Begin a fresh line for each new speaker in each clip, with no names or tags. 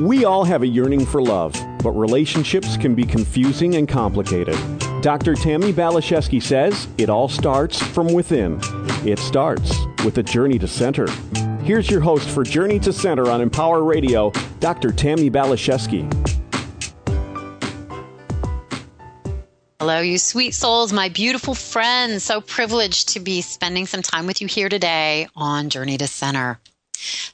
We all have a yearning for love, but relationships can be confusing and complicated. Dr. Tammy Baliszewski says it all starts from within. It starts with a journey to center. Here's your host for Journey to Center on Empower Radio, Dr. Tammy Baliszewski.
Hello, you sweet souls, my beautiful friends. So privileged to be spending some time with you here today on Journey to Center.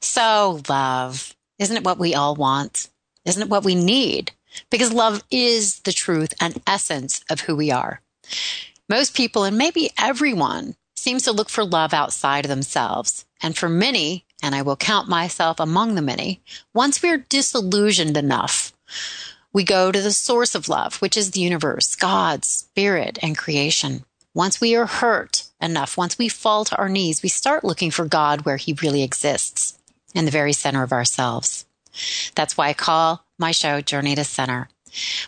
So, love. Isn't it what we all want? Isn't it what we need? Because love is the truth and essence of who we are. Most people, and maybe everyone, seems to look for love outside of themselves. And for many, and I will count myself among the many, once we are disillusioned enough, we go to the source of love, which is the universe, God, spirit, and creation. Once we are hurt enough, once we fall to our knees, we start looking for God where he really exists in the very center of ourselves. That's why I call my show Journey to Center.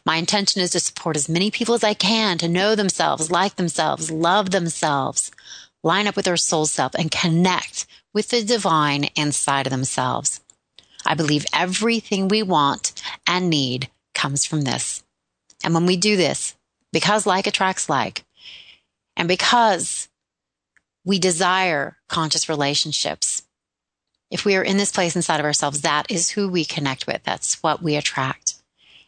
My intention is to support as many people as I can to know themselves, like themselves, love themselves, line up with their soul self, and connect with the divine inside of themselves. I believe everything we want and need comes from this. And when we do this, because like attracts like, and because we desire conscious relationships, if we are in this place inside of ourselves, that is who we connect with. That's what we attract.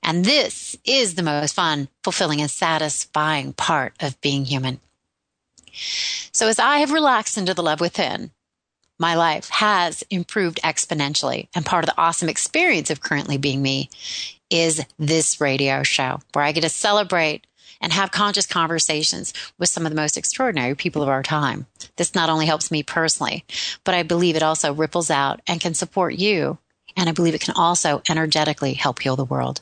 And this is the most fun, fulfilling, and satisfying part of being human. So as I have relaxed into the love within, my life has improved exponentially. And part of the awesome experience of currently being me is this radio show where I get to celebrate and have conscious conversations with some of the most extraordinary people of our time. This not only helps me personally, but I believe it also ripples out and can support you. And I believe it can also energetically help heal the world.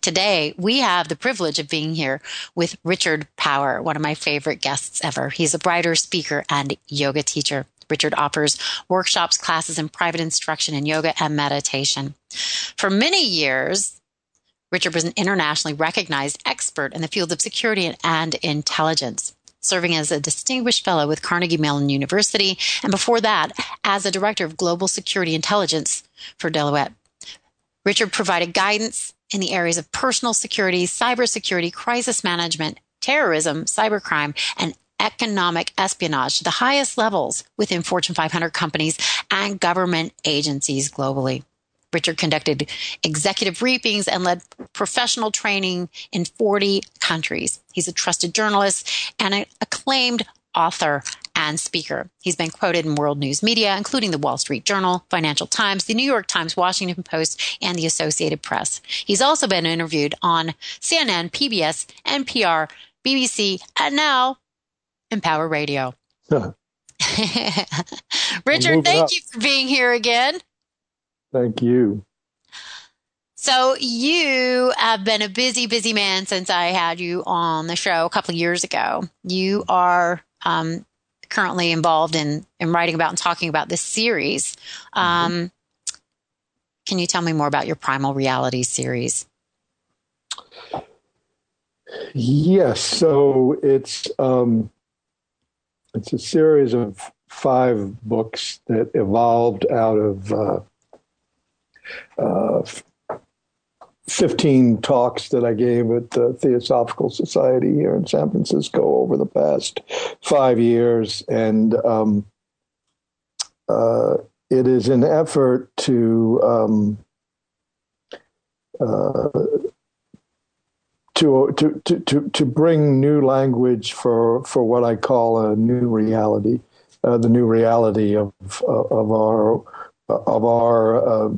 Today, we have the privilege of being here with Richard Power, one of my favorite guests ever. He's a writer, speaker, and yoga teacher. Richard offers workshops, classes, and private instruction in yoga and meditation. For many years, Richard was an internationally recognized expert in the field of security and intelligence, serving as a distinguished fellow with Carnegie Mellon University, and before that, as a director of global security intelligence for Deloitte. Richard provided guidance in the areas of personal security, cybersecurity, crisis management, terrorism, cybercrime, and economic espionage to the highest levels within Fortune 500 companies and government agencies globally. Richard conducted executive briefings and led professional training in 40 countries. He's a trusted journalist and an acclaimed author and speaker. He's been quoted in world news media, including the Wall Street Journal, Financial Times, the New York Times, Washington Post, and the Associated Press. He's also been interviewed on CNN, PBS, NPR, BBC, and now Empower Radio. Richard, thank you for being here again.
Thank you.
So you have been a busy, busy man since I had you on the show a couple of years ago. You are um, currently involved in, in writing about and talking about this series. Um, mm-hmm. Can you tell me more about your Primal Reality series?
Yes. So it's um, it's a series of five books that evolved out of uh, uh, 15 talks that I gave at the Theosophical Society here in San Francisco over the past five years. And um, uh, it is an effort to. Um, uh, to, to, to, to bring new language for, for what I call a new reality, uh, the new reality of, of our, of our uh,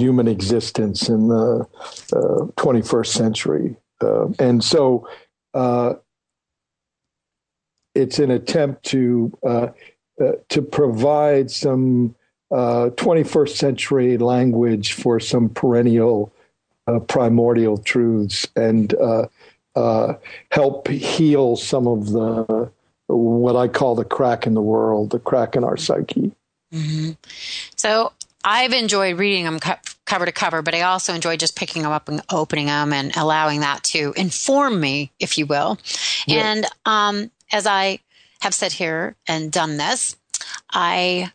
human existence in the uh, 21st century. Uh, and so uh, it's an attempt to uh, uh, to provide some 21st century language for some perennial primordial truths and help heal some of the what I call the crack in the world, the crack in our psyche.
Mm-hmm. So I've enjoyed reading them co- cover to cover, but I also enjoy just picking them up and opening them and allowing that to inform me, if you will. Yeah. And um, as I have said here and done this, I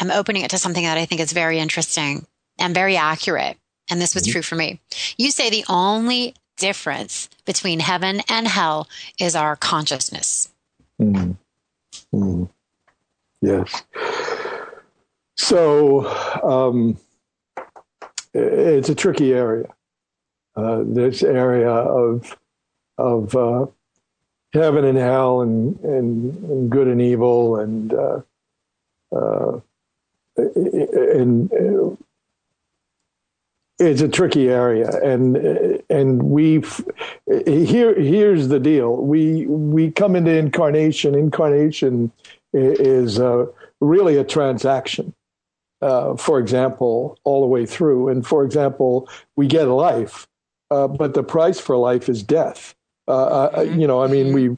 am opening it to something that I think is very interesting and very accurate and this was mm-hmm. true for me. You say the only difference between heaven and hell is our consciousness.
Mm. Mm. Yes. So um, it's a tricky area. Uh, this area of of uh, heaven and hell and, and, and good and evil and uh, uh and uh, it's a tricky area. And and we here here's the deal. We we come into incarnation. Incarnation is uh, really a transaction uh, for example all the way through and for example we get life uh, but the price for life is death uh, uh, mm-hmm. you know i mean we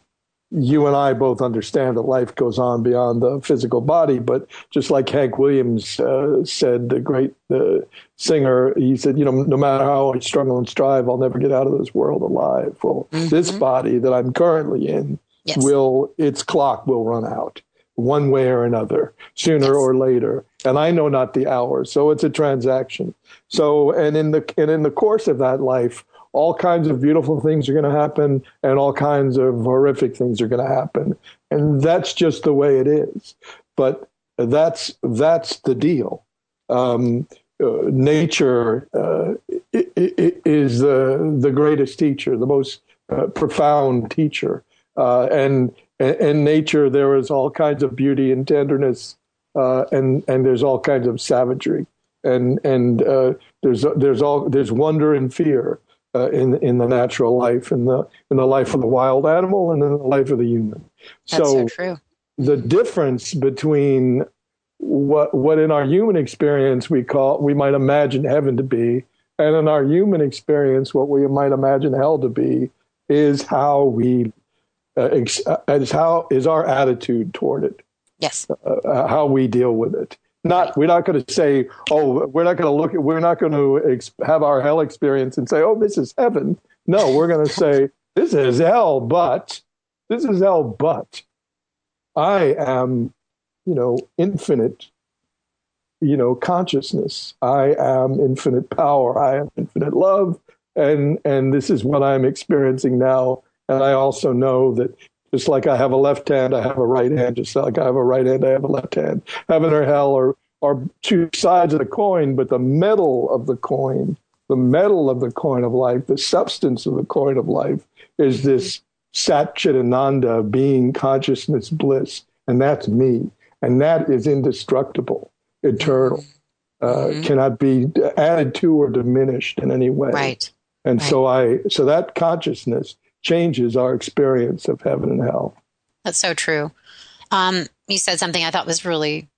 you and I both understand that life goes on beyond the physical body, but just like Hank Williams uh, said, the great uh, singer, he said, you know, no matter how I struggle and strive, I'll never get out of this world alive. Well, mm-hmm. this body that I'm currently in yes. will, its clock will run out one way or another, sooner yes. or later. And I know not the hour. So it's a transaction. So, and in the, and in the course of that life, all kinds of beautiful things are going to happen and all kinds of horrific things are going to happen and that's just the way it is but that's that's the deal um, uh, nature uh, is the the greatest teacher the most uh, profound teacher uh, and in nature there is all kinds of beauty and tenderness uh, and and there's all kinds of savagery and and uh, there's there's all there's wonder and fear uh, in in the natural life, in the in the life of the wild animal, and in the life of the human.
That's so, so true.
The difference between what what in our human experience we call we might imagine heaven to be, and in our human experience what we might imagine hell to be, is how we uh, ex- uh, is how is our attitude toward it.
Yes.
Uh, uh how we deal with it. Not we're not going to say, oh, we're not going to look at, we're not going to ex- have our hell experience and say, oh, this is heaven. No, we're going to say, this is hell, but this is hell, but I am, you know, infinite, you know, consciousness. I am infinite power. I am infinite love, and and this is what I'm experiencing now. And I also know that just like I have a left hand, I have a right hand. Just like I have a right hand, I have a left hand. Heaven or hell are, are two sides of the coin, but the metal of the coin, the metal of the coin of life, the substance of the coin of life is this Sat Chitananda being consciousness bliss. And that's me. And that is indestructible, eternal, uh, mm-hmm. cannot be added to or diminished in any way.
Right.
And
right.
so I, so that consciousness changes our experience of heaven and hell.
That's so true. Um, you said something I thought was really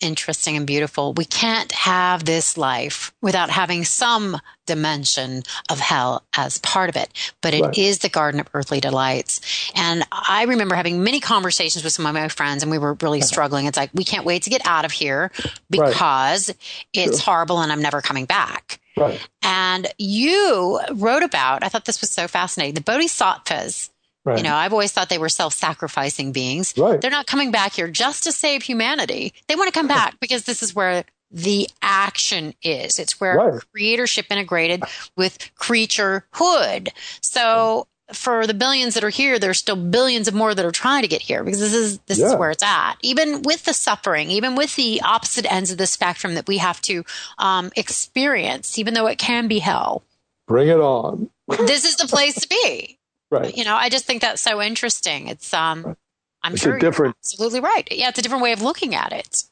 interesting and beautiful. We can't have this life without having some dimension of hell as part of it, but it right. is the garden of earthly delights. And I remember having many conversations with some of my friends and we were really struggling. It's like, we can't wait to get out of here because right. it's sure. horrible and I'm never coming back.
Right.
And you wrote about, I thought this was so fascinating, the bodhisattvas. Right. You know, I've always thought they were self sacrificing beings.
Right.
They're not coming back here just to save humanity. They want to come back because this is where the action is. It's where right. creatorship integrated with creaturehood. So for the billions that are here, there's still billions of more that are trying to get here because this is this yeah. is where it's at. Even with the suffering, even with the opposite ends of the spectrum that we have to um, experience, even though it can be hell.
Bring it on.
this is the place to be.
Right.
You know, I just think that's so interesting. It's um, right. I'm
it's
sure
different,
absolutely right. Yeah, it's a different way of looking at it.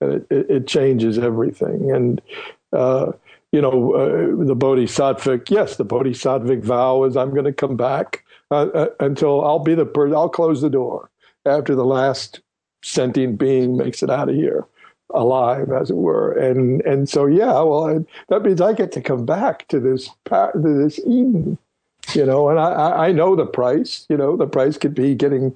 It, it, it changes everything, and uh, you know, uh, the bodhisattvic, yes, the bodhisattvic vow is I'm going to come back uh, uh, until I'll be the person, I'll close the door after the last sentient being makes it out of here alive, as it were. And and so, yeah, well, I, that means I get to come back to this to this Eden, you know. And I I know the price. You know, the price could be getting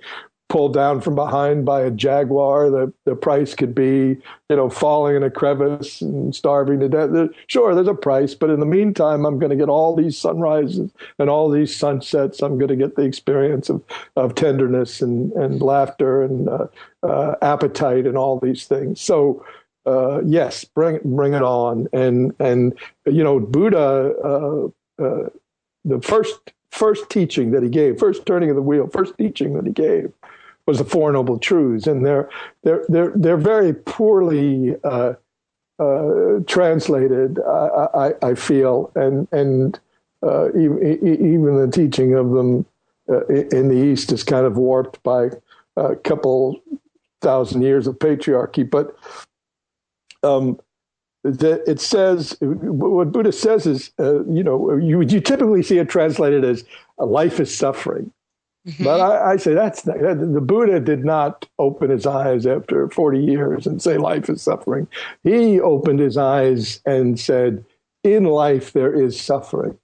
pulled down from behind by a jaguar. The the price could be, you know, falling in a crevice and starving to death. Sure, there's a price, but in the meantime, I'm going to get all these sunrises and all these sunsets. I'm going to get the experience of of tenderness and and laughter and uh, uh, appetite and all these things. So. uh, yes, bring bring it on. And and you know, Buddha, uh, uh, the first first teaching that he gave, first turning of the wheel, first teaching that he gave was the Four Noble Truths, and they're they're they're they're very poorly uh, uh, translated. I, I, I, feel, and and uh, even, the teaching of them uh, in the East is kind of warped by a couple thousand years of patriarchy. But um, it says what Buddha says is, uh, you know, you you typically see it translated as life is suffering. Mm-hmm. But I, I, say that's the Buddha did not open his eyes after 40 years and say life is suffering. He opened his eyes and said, in life there is suffering.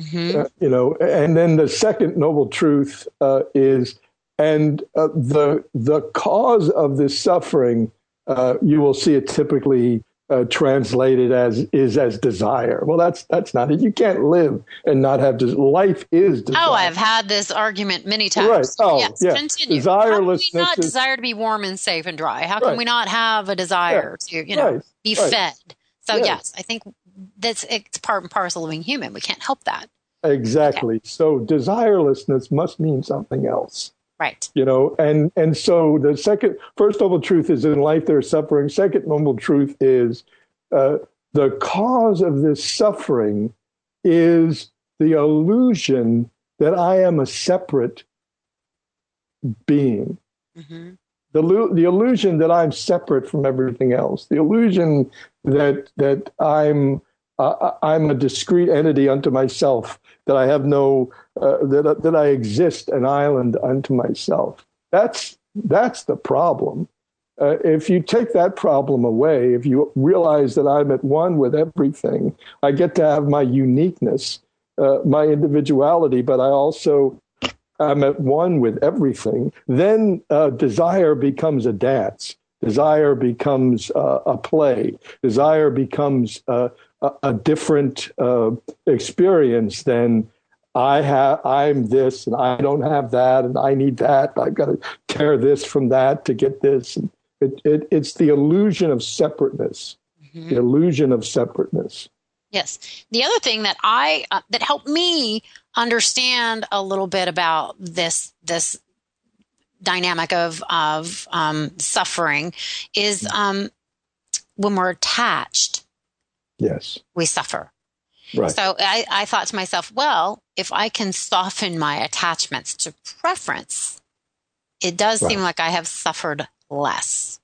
Mm-hmm. Uh, you know, and then the second noble truth uh, is, and uh, the the cause of this suffering, uh, you will see it typically uh, translated as is as desire. Well, that's that's not it. You can't live and not have des- life is desire.
Oh, I've had this argument many times.
Right. Oh,
yes.
Yeah.
Continue.
Desirelessness.
How can we not
is,
desire to be warm and safe and dry? How can
right.
we not have a desire
yeah.
to you know
right.
be fed? So
yes.
yes, I think that's it's part and parcel of being human. We can't help that.
Exactly. Okay. So desirelessness must mean something else.
Right.
You know, and and so the second first noble truth is in life there's suffering. Second noble truth is uh, the cause of this suffering is the illusion that I am a separate being. Mm-hmm. The, the illusion that I'm separate from everything else. The illusion that that I'm uh, I'm a discrete entity unto myself. That I have no uh, that that I exist an island unto myself. That's that's the problem. Uh, if you take that problem away, if you realize that I'm at one with everything, I get to have my uniqueness, uh, my individuality, but I also am at one with everything. Then uh, desire becomes a dance. Desire becomes uh, a play. Desire becomes uh, a, a, different uh, experience than I have I'm this and I don't have that and I need that. I've got to tear this from that to get this. It, it, it's the illusion of separateness. Mm-hmm. The illusion of separateness.
Yes. The other thing that I uh, that helped me understand a little bit about this this dynamic of of um, suffering is um, when we're attached.
Yes.
We suffer.
Right.
So I, I thought to myself, well, if I can soften my attachments to preference, it does right. seem like I have suffered less.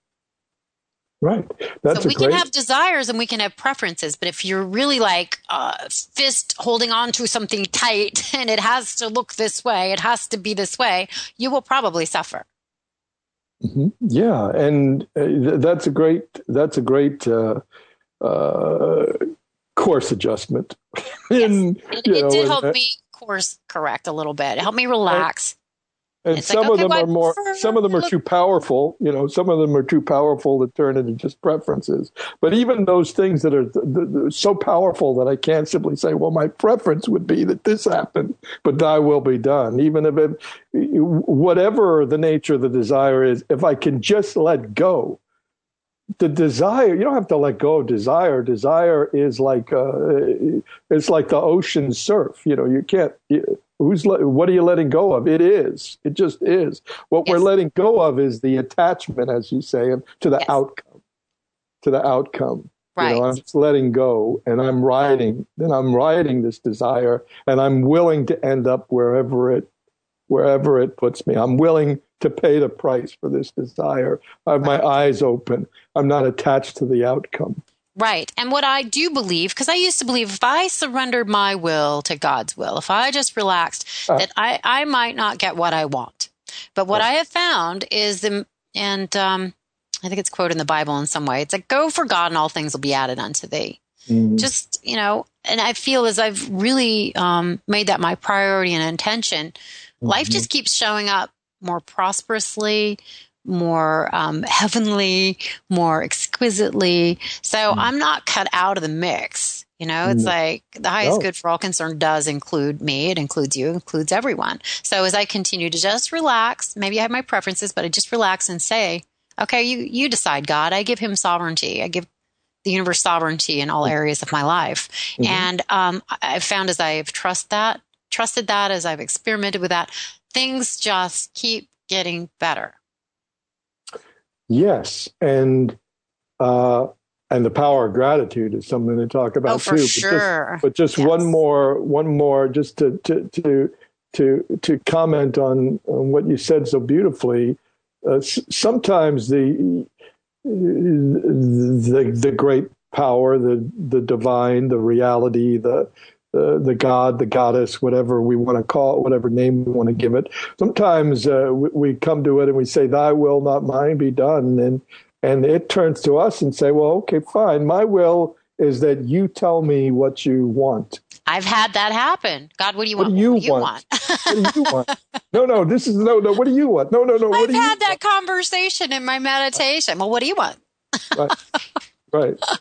Right. That's
so we
great...
can have desires and we can have preferences, but if you're really like uh, fist holding on to something tight and it has to look this way, it has to be this way, you will probably suffer.
Mm-hmm. Yeah, and uh, that's a great that's a great uh, uh course adjustment.
in, yes, it, it know, did help and, me course correct a little bit. It helped me relax
and some
like,
of
okay,
them are more some of them are too powerful you know some of them are too powerful to turn into just preferences but even those things that are th- th- so powerful that i can't simply say well my preference would be that this happened but thy will be done even if it whatever the nature of the desire is if i can just let go the desire you don't have to let go of desire desire is like uh, it's like the ocean surf you know you can't you, who's what are you letting go of it is it just is what yes. we're letting go of is the attachment as you say to the yes. outcome to the outcome
right.
you know i'm just letting go and i'm riding then i'm riding this desire and i'm willing to end up wherever it wherever it puts me i'm willing to pay the price for this desire i have right. my eyes open i'm not attached to the outcome
Right. And what I do believe, because I used to believe if I surrendered my will to God's will, if I just relaxed, uh, that I, I might not get what I want. But what I have found is, the, and um, I think it's quoted in the Bible in some way, it's like, go for God and all things will be added unto thee. Mm-hmm. Just, you know, and I feel as I've really um, made that my priority and intention, mm-hmm. life just keeps showing up more prosperously, more um, heavenly, more exquisitely. So mm. I'm not cut out of the mix. You know, it's no. like the highest no. good for all concerned does include me. It includes you, it includes everyone. So as I continue to just relax, maybe I have my preferences, but I just relax and say, Okay, you you decide, God. I give him sovereignty. I give the universe sovereignty in all areas of my life. Mm-hmm. And um, I've found as I've trust that, trusted that, as I've experimented with that, things just keep getting better.
Yes, and uh, and the power of gratitude is something to talk about
oh, for
too.
Sure.
But just, but just yes. one more, one more, just to to to to to comment on, on what you said so beautifully. Uh, sometimes the the the great power, the the divine, the reality, the the, the God, the goddess, whatever we want to call it, whatever name we want to give it. Sometimes uh, we, we, come to it and we say, "Thy will, not mine, be done," and and it turns to us and say, "Well, okay, fine. My will is that you tell me what you want."
I've had that happen. God, what do you
what
want?
Do you
what do you
want? want? what do you want? No, no, this is no, no. What do you want? No, no, no.
I've had
that
want? conversation in my meditation. Well, what do you want?
right, right.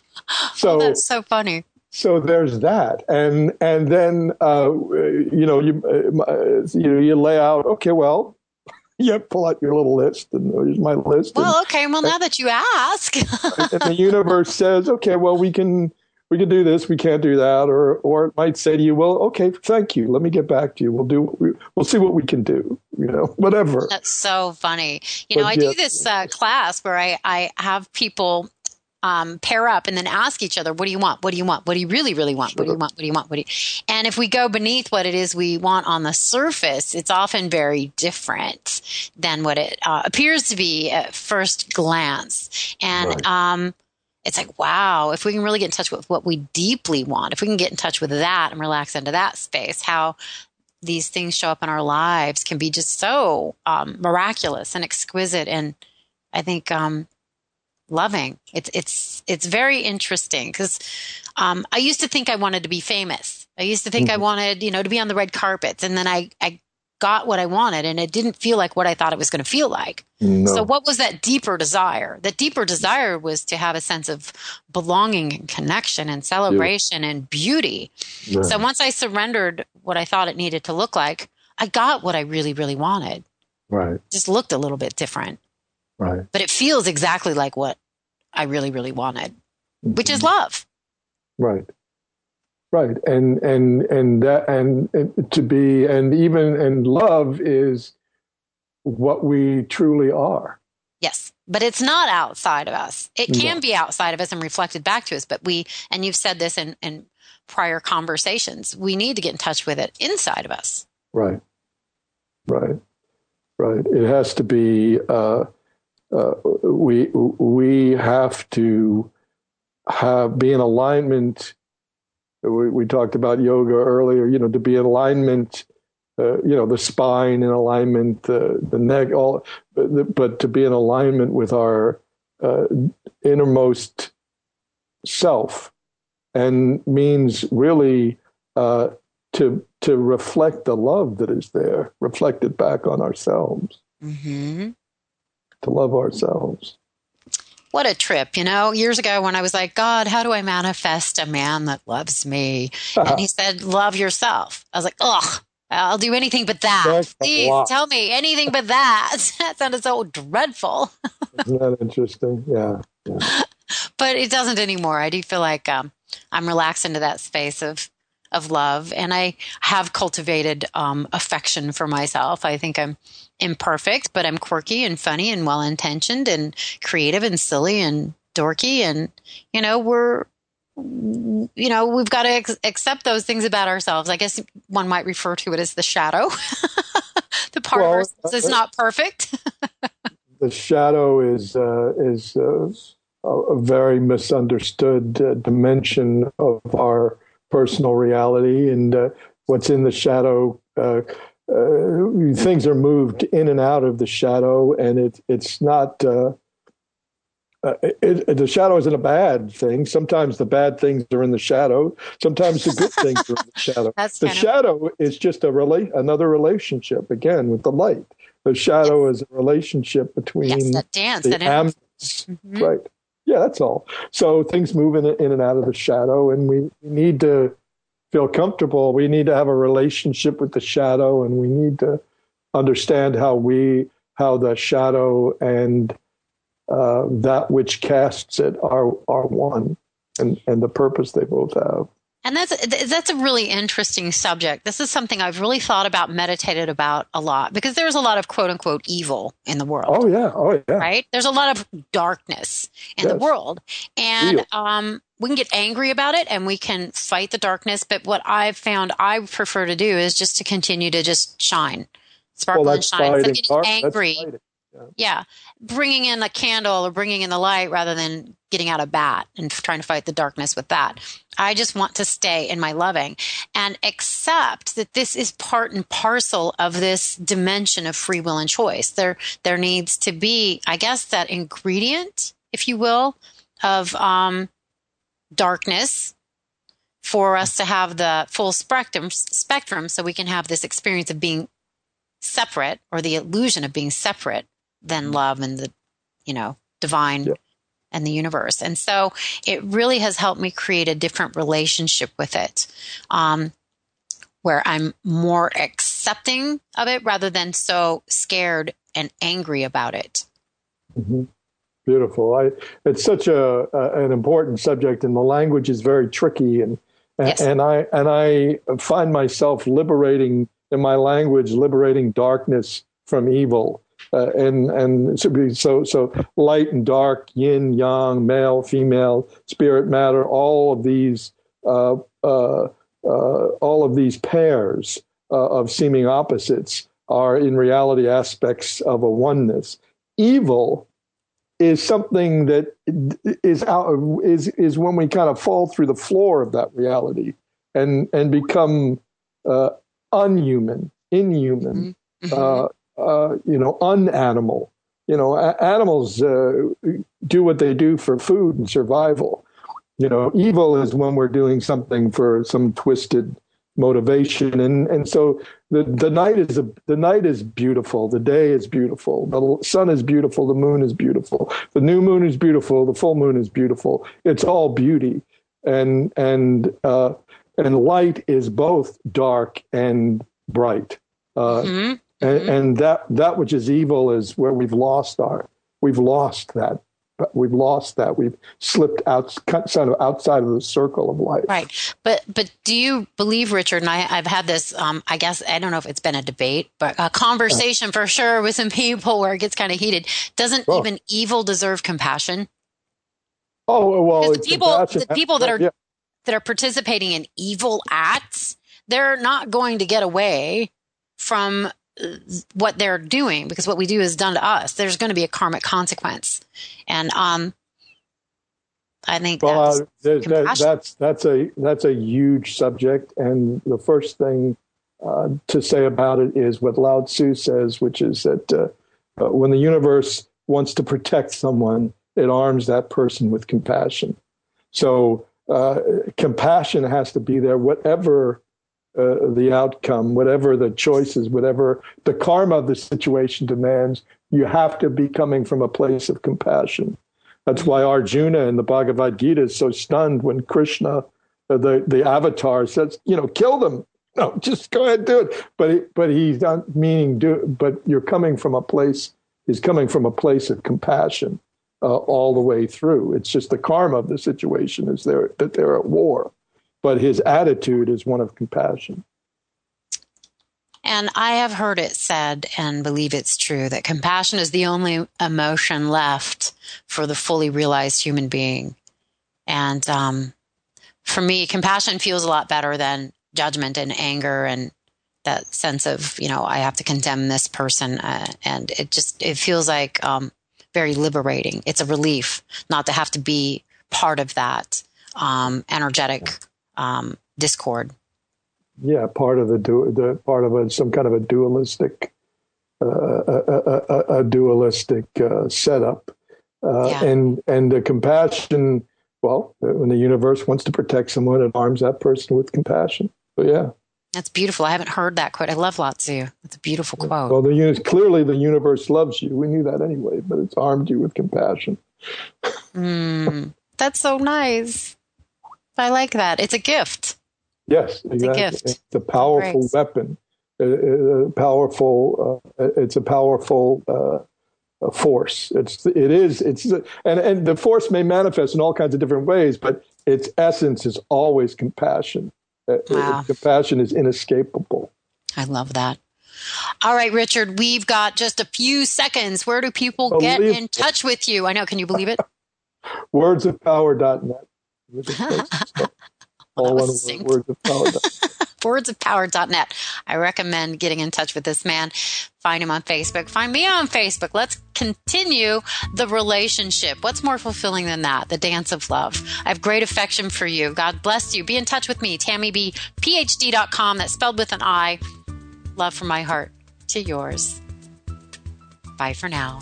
So
oh, that's so funny.
So there's that, and and then uh, you know you uh, you know you lay out. Okay, well, you pull out your little list, and here's my list.
Well,
and,
okay. Well, now that you ask,
and the universe says, okay, well, we can we can do this, we can't do that, or or it might say to you, well, okay, thank you, let me get back to you. We'll do we, will see what we can do. You know, whatever.
That's so funny. You know, I yeah. do this uh, class where I I have people um, pair up and then ask each other, what do you want? What do you want? What do you really, really want? What do you want? What do you want? What do you? And if we go beneath what it is we want on the surface, it's often very different than what it uh, appears to be at first glance. And, right. um, it's like, wow, if we can really get in touch with what we deeply want, if we can get in touch with that and relax into that space, how these things show up in our lives can be just so um, miraculous and exquisite. And I think um, loving. It's it's it's very interesting because um, I used to think I wanted to be famous. I used to think mm-hmm. I wanted you know to be on the red carpets, and then I I got what I wanted, and it didn't feel like what I thought it was going to feel like. No. So what was that deeper desire? That deeper desire was to have a sense of belonging and connection and celebration yeah. and beauty. Yeah. So once I surrendered what I thought it needed to look like, I got what I really really wanted.
Right.
Just looked a little bit different.
Right.
But it feels exactly like what I really, really wanted, mm-hmm. which is mm-hmm. love.
Right. Right. And, and, and that, and, and to be, and even, and love is what we truly are.
Yes. But it's not outside of us. It can no. be outside of us and reflected back to us. But we, and you've said this in, in prior conversations, we need to get in touch with it inside of us.
Right. Right. Right. It has to be, uh, uh, we we have to have be in alignment. We, we, talked about yoga earlier. You know, to be in alignment. Uh, you know, the spine in alignment, the the neck, all, but, but to be in alignment with our uh, innermost self, and means really uh, to to reflect the love that is there, reflected back on ourselves.
Mm-hmm
to love ourselves.
What a trip, you know. Years ago, when I was like, God, how do I manifest a man that loves me? and he said, Love yourself. I was like, Ugh, I'll do anything but that. That's Please tell me anything but that. that sounded so dreadful.
Isn't that interesting? Yeah. yeah.
But it doesn't anymore. I do feel like um, I'm relaxed into that space of of love, and I have cultivated um, affection for myself. I think I'm imperfect, but I'm quirky and funny and well intentioned and creative and silly and dorky. And, you know, we're, you know, we've got to ex- accept those things about ourselves. I guess one might refer to it as the shadow. the part well, of ourselves is uh, not perfect.
the shadow is, uh, is, uh, a very misunderstood uh, dimension of our personal reality and uh, what's in the shadow uh, uh, things are moved in and out of the shadow, and it, it's not. Uh, uh, it, the shadow isn't a bad thing. Sometimes the bad things are in the shadow. Sometimes the good things are in the shadow. the shadow of... is just a relate another relationship again with the light. The shadow yes. is a relationship between yes,
that dance,
the that mm-hmm. right? Yeah, that's all. So things move in, in and out of the shadow, and we need to feel comfortable, we need to have a relationship with the shadow and we need to understand how we, how the shadow and uh, that which casts it are are one, and and the purpose they both have.
And that's that's a really interesting subject. This is something I've really thought about, meditated about a lot because there's a lot of quote unquote evil in the world.
Oh yeah, oh yeah.
Right? There's a lot of darkness in yes. the world, and um, we can get angry about it and we can fight the darkness. But what I've found I prefer to do is just to continue to just shine, sparkle well, and shine. Instead of getting angry, yeah. yeah. Bringing in a candle or bringing in the light rather than getting out a bat and trying to fight the darkness with that. I just want to stay in my loving and accept that this is part and parcel of this dimension of free will and choice. There, there needs to be, I guess, that ingredient, if you will, of um, darkness for us to have the full spectrum, spectrum so we can have this experience of being separate or the illusion of being separate than mm-hmm. love and the, you know, divine yeah. And the universe. And so it really has helped me create a different relationship with it. Um, where I'm more accepting of it rather than so scared and angry about it.
Mm-hmm. Beautiful. I, it's such a, a, an important subject, and the language is very tricky, and yes. and I and I find myself liberating in my language, liberating darkness from evil. Uh, and and so so light and dark, yin yang, male female, spirit matter, all of these uh, uh, uh all of these pairs uh, of seeming opposites are in reality aspects of a oneness. Evil is something that is out is is when we kind of fall through the floor of that reality and and become uh, unhuman, inhuman, mm-hmm. uh, uh, you know, unanimal. You know, a- animals uh, do what they do for food and survival. You know, evil is when we're doing something for some twisted motivation, and and so the the night is a, the night is beautiful, the day is beautiful, the sun is beautiful, the moon is beautiful, the new moon is beautiful, the full moon is beautiful. It's all beauty, and and uh, and light is both dark and bright. Uh, mm-hmm. And, mm-hmm. and, that that which is evil is where we've lost our we've lost that we've lost that. We've slipped out kind of outside of the circle of life.
Right. But but do you believe richard and I, i've had this um, i guess i don't know if it's been a debate but a conversation for sure with some people where it gets kind of heated. Doesn't oh. even evil deserve compassion?
Oh well
the people the people that are yeah. that are participating in evil acts, they're not going to get away from what they're doing because what we do is done to us. There's going to be a karmic consequence. And, um, I think well, uh,
that, that's that's a that's a huge subject, and the first thing uh, to say about it is what Lao Tzu says, which is that uh, uh, when the universe wants to protect someone, it arms that person with compassion. So uh, compassion has to be there, whatever uh, the outcome, whatever the choices, whatever the karma of the situation demands, you have to be coming from a place of compassion. That's why Arjuna in the Bhagavad Gita is so stunned when Krishna, uh, the, the avatar, says, you know, kill them. No, just go ahead and do it. But, but he's not meaning do, but you're coming from a place, he's coming from a place of compassion uh, all the way through. It's just the karma of the situation is there that they're at war, but his attitude is one of compassion.
And I have heard it said and believe it's true that compassion is the only emotion left for the fully realized human being. And um, for me, compassion feels a lot better than judgment and anger and that sense of you know I have to condemn this person. Uh, and it just it feels like um, very liberating. It's a relief not to have to be part of that um, energetic um, discord.
Yeah, part of the, du- the part of a, some kind of a dualistic, uh, a, a, a, dualistic uh, setup, uh, yeah. and and the compassion. Well, when the universe wants to protect someone, it arms that person with compassion. So yeah,
that's beautiful. I haven't heard that quote. I love Lao. That's a beautiful quote.
Well, the, clearly the universe loves you. We knew that anyway, but it's armed you with compassion.
mm, that's so nice. I like that. It's a gift.
Yes,
it's exactly. a gift.
It's a powerful weapon. A, a powerful. Uh, it's a powerful uh, force. It's it is it's and and the force may manifest in all kinds of different ways, but its essence is always compassion. Uh, wow. Compassion is inescapable.
I love that. All right, Richard, we've got just a few seconds. Where do people believe get in touch with you? I know, can you believe it?
Wordsofpower.net.
All one word, wordsofpower.net. wordsofpower.net. I recommend getting in touch with this man. Find him on Facebook. Find me on Facebook. Let's continue the relationship. What's more fulfilling than that? The dance of love. I have great affection for you. God bless you. Be in touch with me, TammyBPhD.com. That's spelled with an I. Love from my heart to yours. Bye for now.